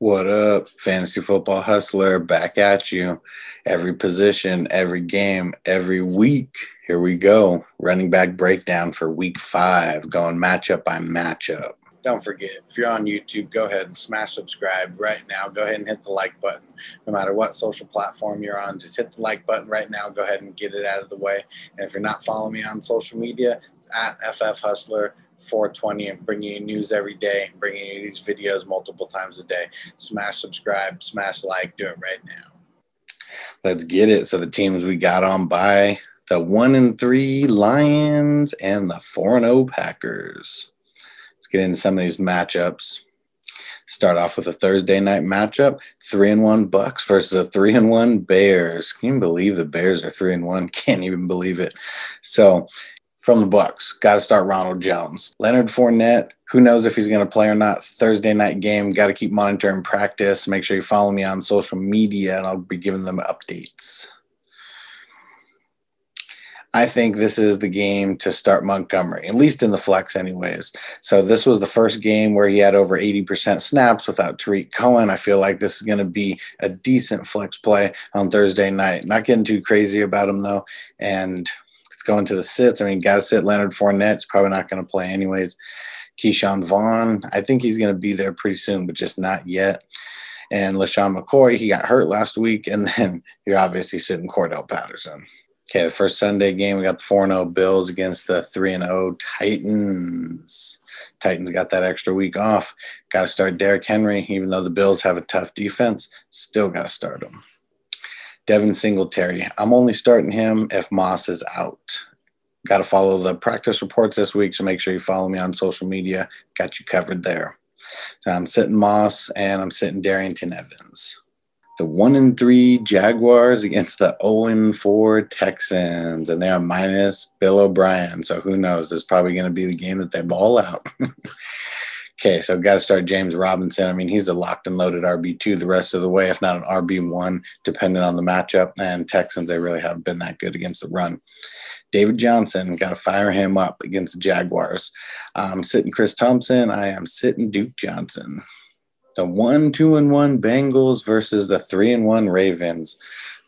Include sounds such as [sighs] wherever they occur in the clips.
What up, fantasy football hustler? Back at you. Every position, every game, every week. Here we go. Running back breakdown for week five, going matchup by matchup. Don't forget, if you're on YouTube, go ahead and smash subscribe right now. Go ahead and hit the like button. No matter what social platform you're on, just hit the like button right now. Go ahead and get it out of the way. And if you're not following me on social media, it's at FF Hustler 420 and bringing you news every day, and bringing you these videos multiple times a day. Smash subscribe, smash like, do it right now. Let's get it. So the teams we got on by the one and three Lions and the four and zero Packers. Let's get into some of these matchups. Start off with a Thursday night matchup: three and one Bucks versus a three and one Bears. Can you believe the Bears are three and one? [laughs] Can't even believe it. So from the Bucks. Got to start Ronald Jones. Leonard Fournette. Who knows if he's going to play or not? Thursday night game. Got to keep monitoring practice. Make sure you follow me on social media, and I'll be giving them updates. I think this is the game to start Montgomery, at least in the flex, anyways. So this was the first game where he had over 80% snaps without Tarik Cohen. I feel like this is going to be a decent flex play on Thursday night. Not getting too crazy about him though, and going to the sits. I mean, got to sit Leonard Fournette's probably not going to play anyways. Ke'Shawn Vaughn, I think he's going to be there pretty soon, but just not yet. And LeSean McCoy, he got hurt last week. And then [laughs] you're obviously sitting Cordarrelle Patterson. Okay, the first Sunday game, we got the 4 0 Bills against the 3 0 Titans. Titans got that extra week off. Got to start Derrick Henry, even though the Bills have a tough defense, still got to start him. Devin Singletary. I'm only starting him if Moss is out. Got to follow the practice reports this week, so make sure you follow me on social media. Got you covered there. So I'm sitting Moss and I'm sitting Darrynton Evans. The one and three Jaguars against the 0 and four Texans, and they are minus Bill O'Brien. So who knows? It's probably going to be the game that they ball out. [laughs] Okay, so got to start James Robinson. I mean, he's a locked and loaded RB2 the rest of the way, if not an RB1, depending on the matchup. And Texans, they really haven't been that good against the run. David Johnson, got to fire him up against the Jaguars. I'm sitting Chris Thompson. I am sitting Duke Johnson. The one, two, and one Bengals versus the three and one Ravens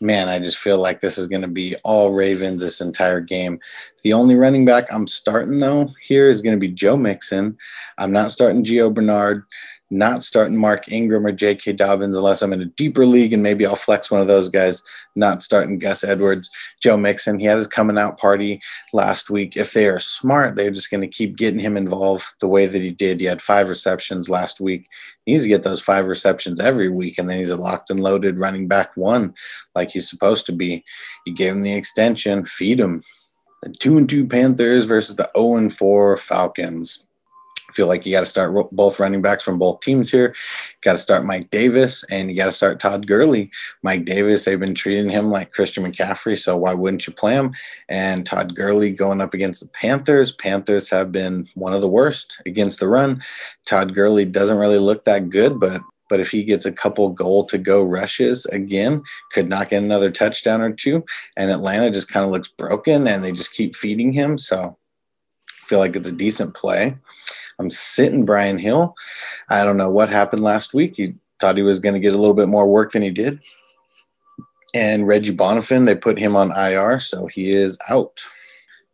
man, I just feel like this is going to be all Ravens this entire game. The only running back I'm starting though here is going to be Joe Mixon. I'm not starting Gio Bernard not starting Mark Ingram or J.K. Dobbins unless I'm in a deeper league and maybe I'll flex one of those guys. Not starting Gus Edwards, Joe Mixon. He had his coming out party last week. If they are smart, they're just going to keep getting him involved the way that he did. He had five receptions last week. He needs to get those five receptions every week, and then he's a locked and loaded running back one like he's supposed to be. You gave him the extension, feed him. The two and two Panthers versus the 0 and 4 Falcons feel like you got to start both running backs from both teams here. Got to start Mike Davis and you got to start Todd Gurley. Mike Davis, they've been treating him like Christian McCaffrey, so why wouldn't you play him? And Todd Gurley going up against the Panthers. Panthers have been one of the worst against the run. Todd Gurley doesn't really look that good, but but if he gets a couple goal to go rushes again, could not get another touchdown or two. And Atlanta just kind of looks broken and they just keep feeding him. So I feel like it's a decent play. I'm sitting Brian Hill. I don't know what happened last week. He thought he was going to get a little bit more work than he did. And Reggie Bonnafon, they put him on IR, so he is out.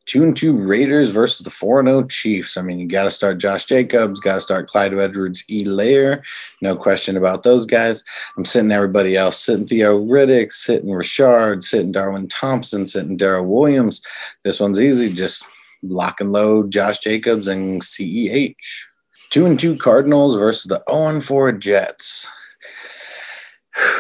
Two and two Raiders versus the four and zero oh Chiefs. I mean, you got to start Josh Jacobs, got to start Clyde Edwards-Helaire. No question about those guys. I'm sitting everybody else, sitting Theo Riddick, sitting Richard, sitting Darwin Thompson, sitting Darrel Williams. This one's easy. Just lock and load Josh Jacobs and CEH. Two and two Cardinals versus the 0 and 4 Jets. [sighs]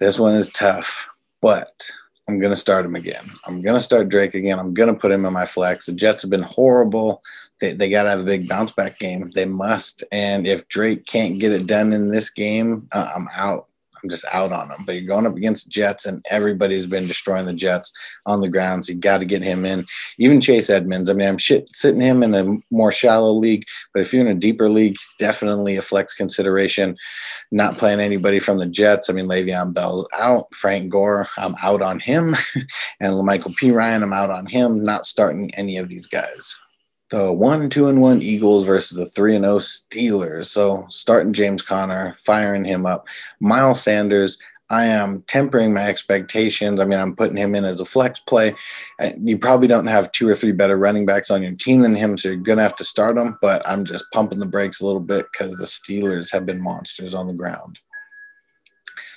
This one is tough, but I'm going to start him again. I'm going to start Drake again. I'm going to put him in my flex. The Jets have been horrible. They, they got to have a big bounce back game. They must. And if Drake can't get it done in this game, uh, I'm out. I'm just out on him. But you're going up against Jets, and everybody's been destroying the Jets on the ground. So you got to get him in. Even Chase Edmonds. I mean, I'm shit, sitting him in a more shallow league, but if you're in a deeper league, he's definitely a flex consideration. Not playing anybody from the Jets. I mean, Le'Veon Bell's out. Frank Gore, I'm out on him, [laughs] and La'Mical Perine, I'm out on him. Not starting any of these guys. The one, two, and one Eagles versus the three and zero oh Steelers. So starting James Conner, firing him up. Miles Sanders. I am tempering my expectations. I mean, I'm putting him in as a flex play. You probably don't have two or three better running backs on your team than him, so you're gonna have to start him. But I'm just pumping the brakes a little bit because the Steelers have been monsters on the ground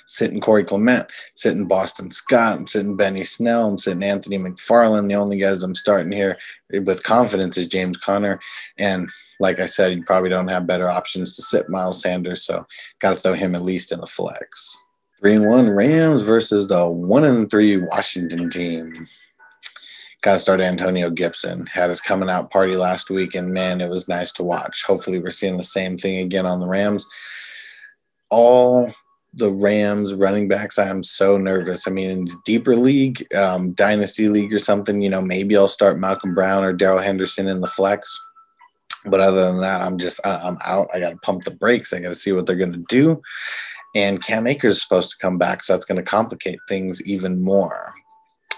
sitting Corey Clement, sitting Boston Scott, I'm sitting Benny Snell, I'm sitting Anthony McFarland. The only guys I'm starting here with confidence is James Conner. And like I said, you probably don't have better options to sit Miles Sanders, so got to throw him at least in the flex. Three and one Rams versus the one and three Washington team. Got to start Antonio Gibson. Had his coming out party last week, and man, it was nice to watch. Hopefully, we're seeing the same thing again on the Rams. All the Rams running backs, I'm so nervous. I mean, in deeper league, um, dynasty league or something, you know, maybe I'll start Malcolm Brown or Darrell Henderson in the flex. But other than that, I'm just I'm out. I got to pump the brakes. I got to see what they're going to do. And Cam Akers is supposed to come back, so that's going to complicate things even more.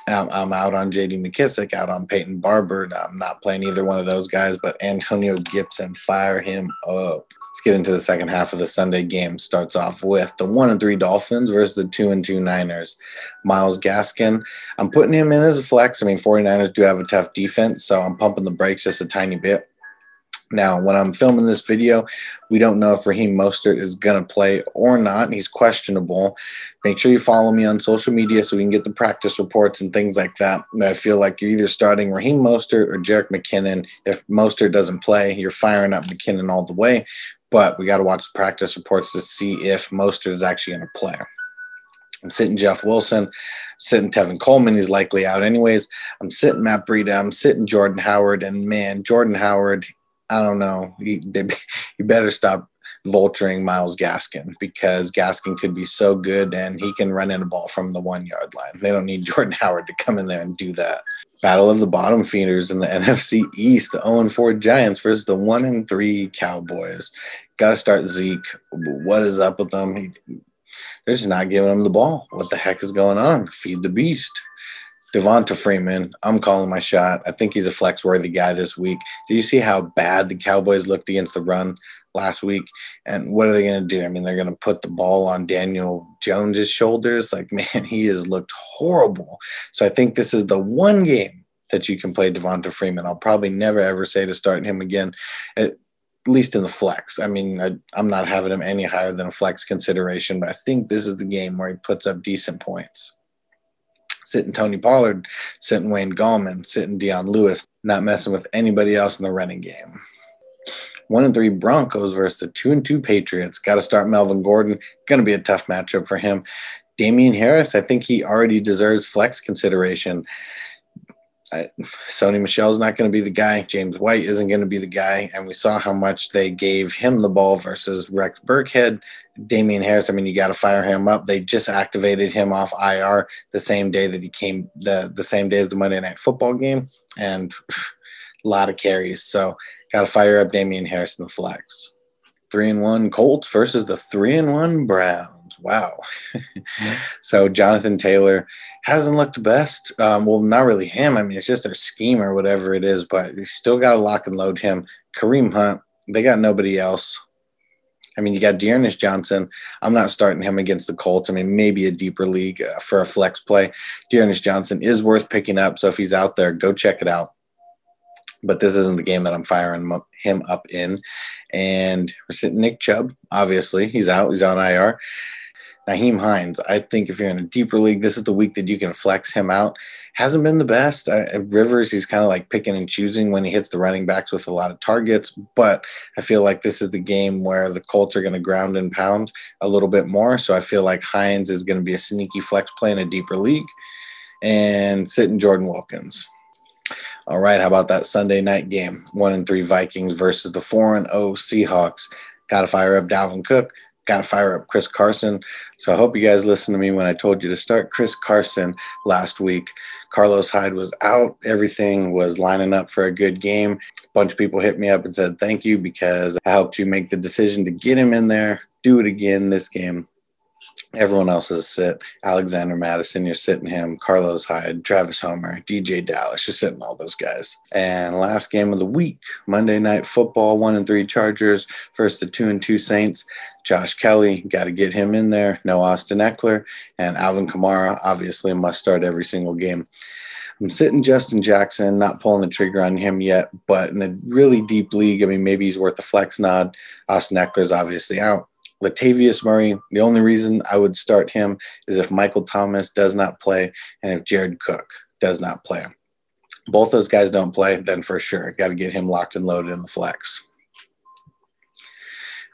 I'm, I'm out on J.D. McKissick, out on Peyton Barber. I'm not playing either one of those guys, but Antonio Gibson, fire him up. Let's get into the second half of the Sunday game. Starts off with the one and three Dolphins versus the two and two Niners. Myles Gaskin, I'm putting him in as a flex. I mean, 49ers do have a tough defense, so I'm pumping the brakes just a tiny bit. Now, when I'm filming this video, we don't know if Raheem Mostert is going to play or not. He's questionable. Make sure you follow me on social media so we can get the practice reports and things like that. I feel like you're either starting Raheem Mostert or Jerick McKinnon. If Mostert doesn't play, you're firing up McKinnon all the way. But we got to watch the practice reports to see if Mostert is actually going to play. I'm sitting Jeff Wilson, sitting Tevin Coleman. He's likely out anyways. I'm sitting Matt Breida. I'm sitting Jordan Howard. And man, Jordan Howard, I don't know. He, they, you better stop vulturing Myles Gaskin because Gaskin could be so good and he can run in a ball from the one yard line. They don't need [laughs] Jordan Howard to come in there and do that. Battle of the bottom feeders in the [laughs] NFC East, the 0 4 Giants versus the 1 and 3 Cowboys. Got to start Zeke. What is up with them? He, they're just not giving him the ball. What the heck is going on? Feed the beast. Devonta Freeman, I'm calling my shot. I think he's a flex worthy guy this week. Do you see how bad the Cowboys looked against the run last week? And what are they going to do? I mean, they're going to put the ball on Daniel Jones's shoulders. Like, [laughs] man, he has looked horrible. So I think this is the one game that you can play Devonta Freeman. I'll probably never ever say to start him again. At least in the flex. I mean, I, I'm not having him any higher than a flex consideration, but I think this is the game where he puts up decent points sitting Tony Pollard, sitting Wayne Gallman, sitting Dion Lewis, not messing with anybody else in the running game. One and three Broncos versus the two and two Patriots. Got to start Melvin Gordon. Going to be a tough matchup for him. Damien Harris, I think he already deserves flex consideration. I, Sony Michel's not going to be the guy. James White isn't going to be the guy. And we saw how much they gave him the ball versus Rex Burkhead. Damien Harris, I mean, you got to fire him up. They just activated him off IR the same day that he came, the, the same day as the Monday Night Football game. And a [sighs] lot of carries. So got to fire up Damien Harris in the flex. Three and one Colts versus the three and one Browns. Wow. [laughs] so Jonathan Taylor hasn't looked the best. Um, well, not really him. I mean, it's just their scheme or whatever it is, but you still got to lock and load him. Kareem Hunt, they got nobody else. I mean, you got D'Ernest Johnson. I'm not starting him against the Colts. I mean, maybe a deeper league uh, for a flex play. D'Ernest Johnson is worth picking up. So if he's out there, go check it out. But this isn't the game that I'm firing him up in. And we're sitting Nick Chubb. Obviously, he's out. He's on IR. Nyheim Hines, I think if you're in a deeper league, this is the week that you can flex him out. Hasn't been the best. Uh, Rivers, he's kind of like picking and choosing when he hits the running backs with a lot of targets, but I feel like this is the game where the Colts are going to ground and pound a little bit more. So I feel like Hines is going to be a sneaky flex play in a deeper league and sitting Jordan Wilkins. All right, how about that Sunday night game? One and three Vikings versus the four and O oh Seahawks. Got to fire up Dalvin Cook got to fire up Chris Carson. So I hope you guys listened to me when I told you to start Chris Carson last week. Carlos Hyde was out. Everything was lining up for a good game. A bunch of people hit me up and said thank you because I helped you make the decision to get him in there. Do it again this game. Everyone else is a sit. Alexander Mattison, you're sitting him. Carlos Hyde, Travis Homer, DeeJay Dallas, you're sitting all those guys. And last game of the week, Monday Night Football, one and three Chargers versus the two and two Saints. Josh Kelley, got to get him in there. No Austin Ekeler And Alvin Kamara, obviously, must start every single game. I'm sitting Justin Jackson, not pulling the trigger on him yet, but in a really deep league, I mean, maybe he's worth the flex nod. Austin Ekeler's obviously out. Latavius Murray, the only reason I would start him is if Michael Thomas does not play and if Jared Cook does not play. Both those guys don't play, then for sure, got to get him locked and loaded in the flex.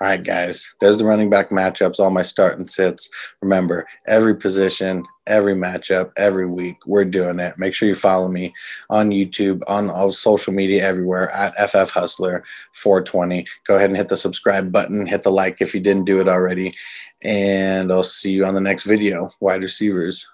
All right, guys, there's the running back matchups, all my start and sits. Remember, every position, every matchup, every week, we're doing it. Make sure you follow me on YouTube, on all social media, everywhere at FF Hustler 420. Go ahead and hit the subscribe button, hit the like if you didn't do it already. And I'll see you on the next video. Wide receivers.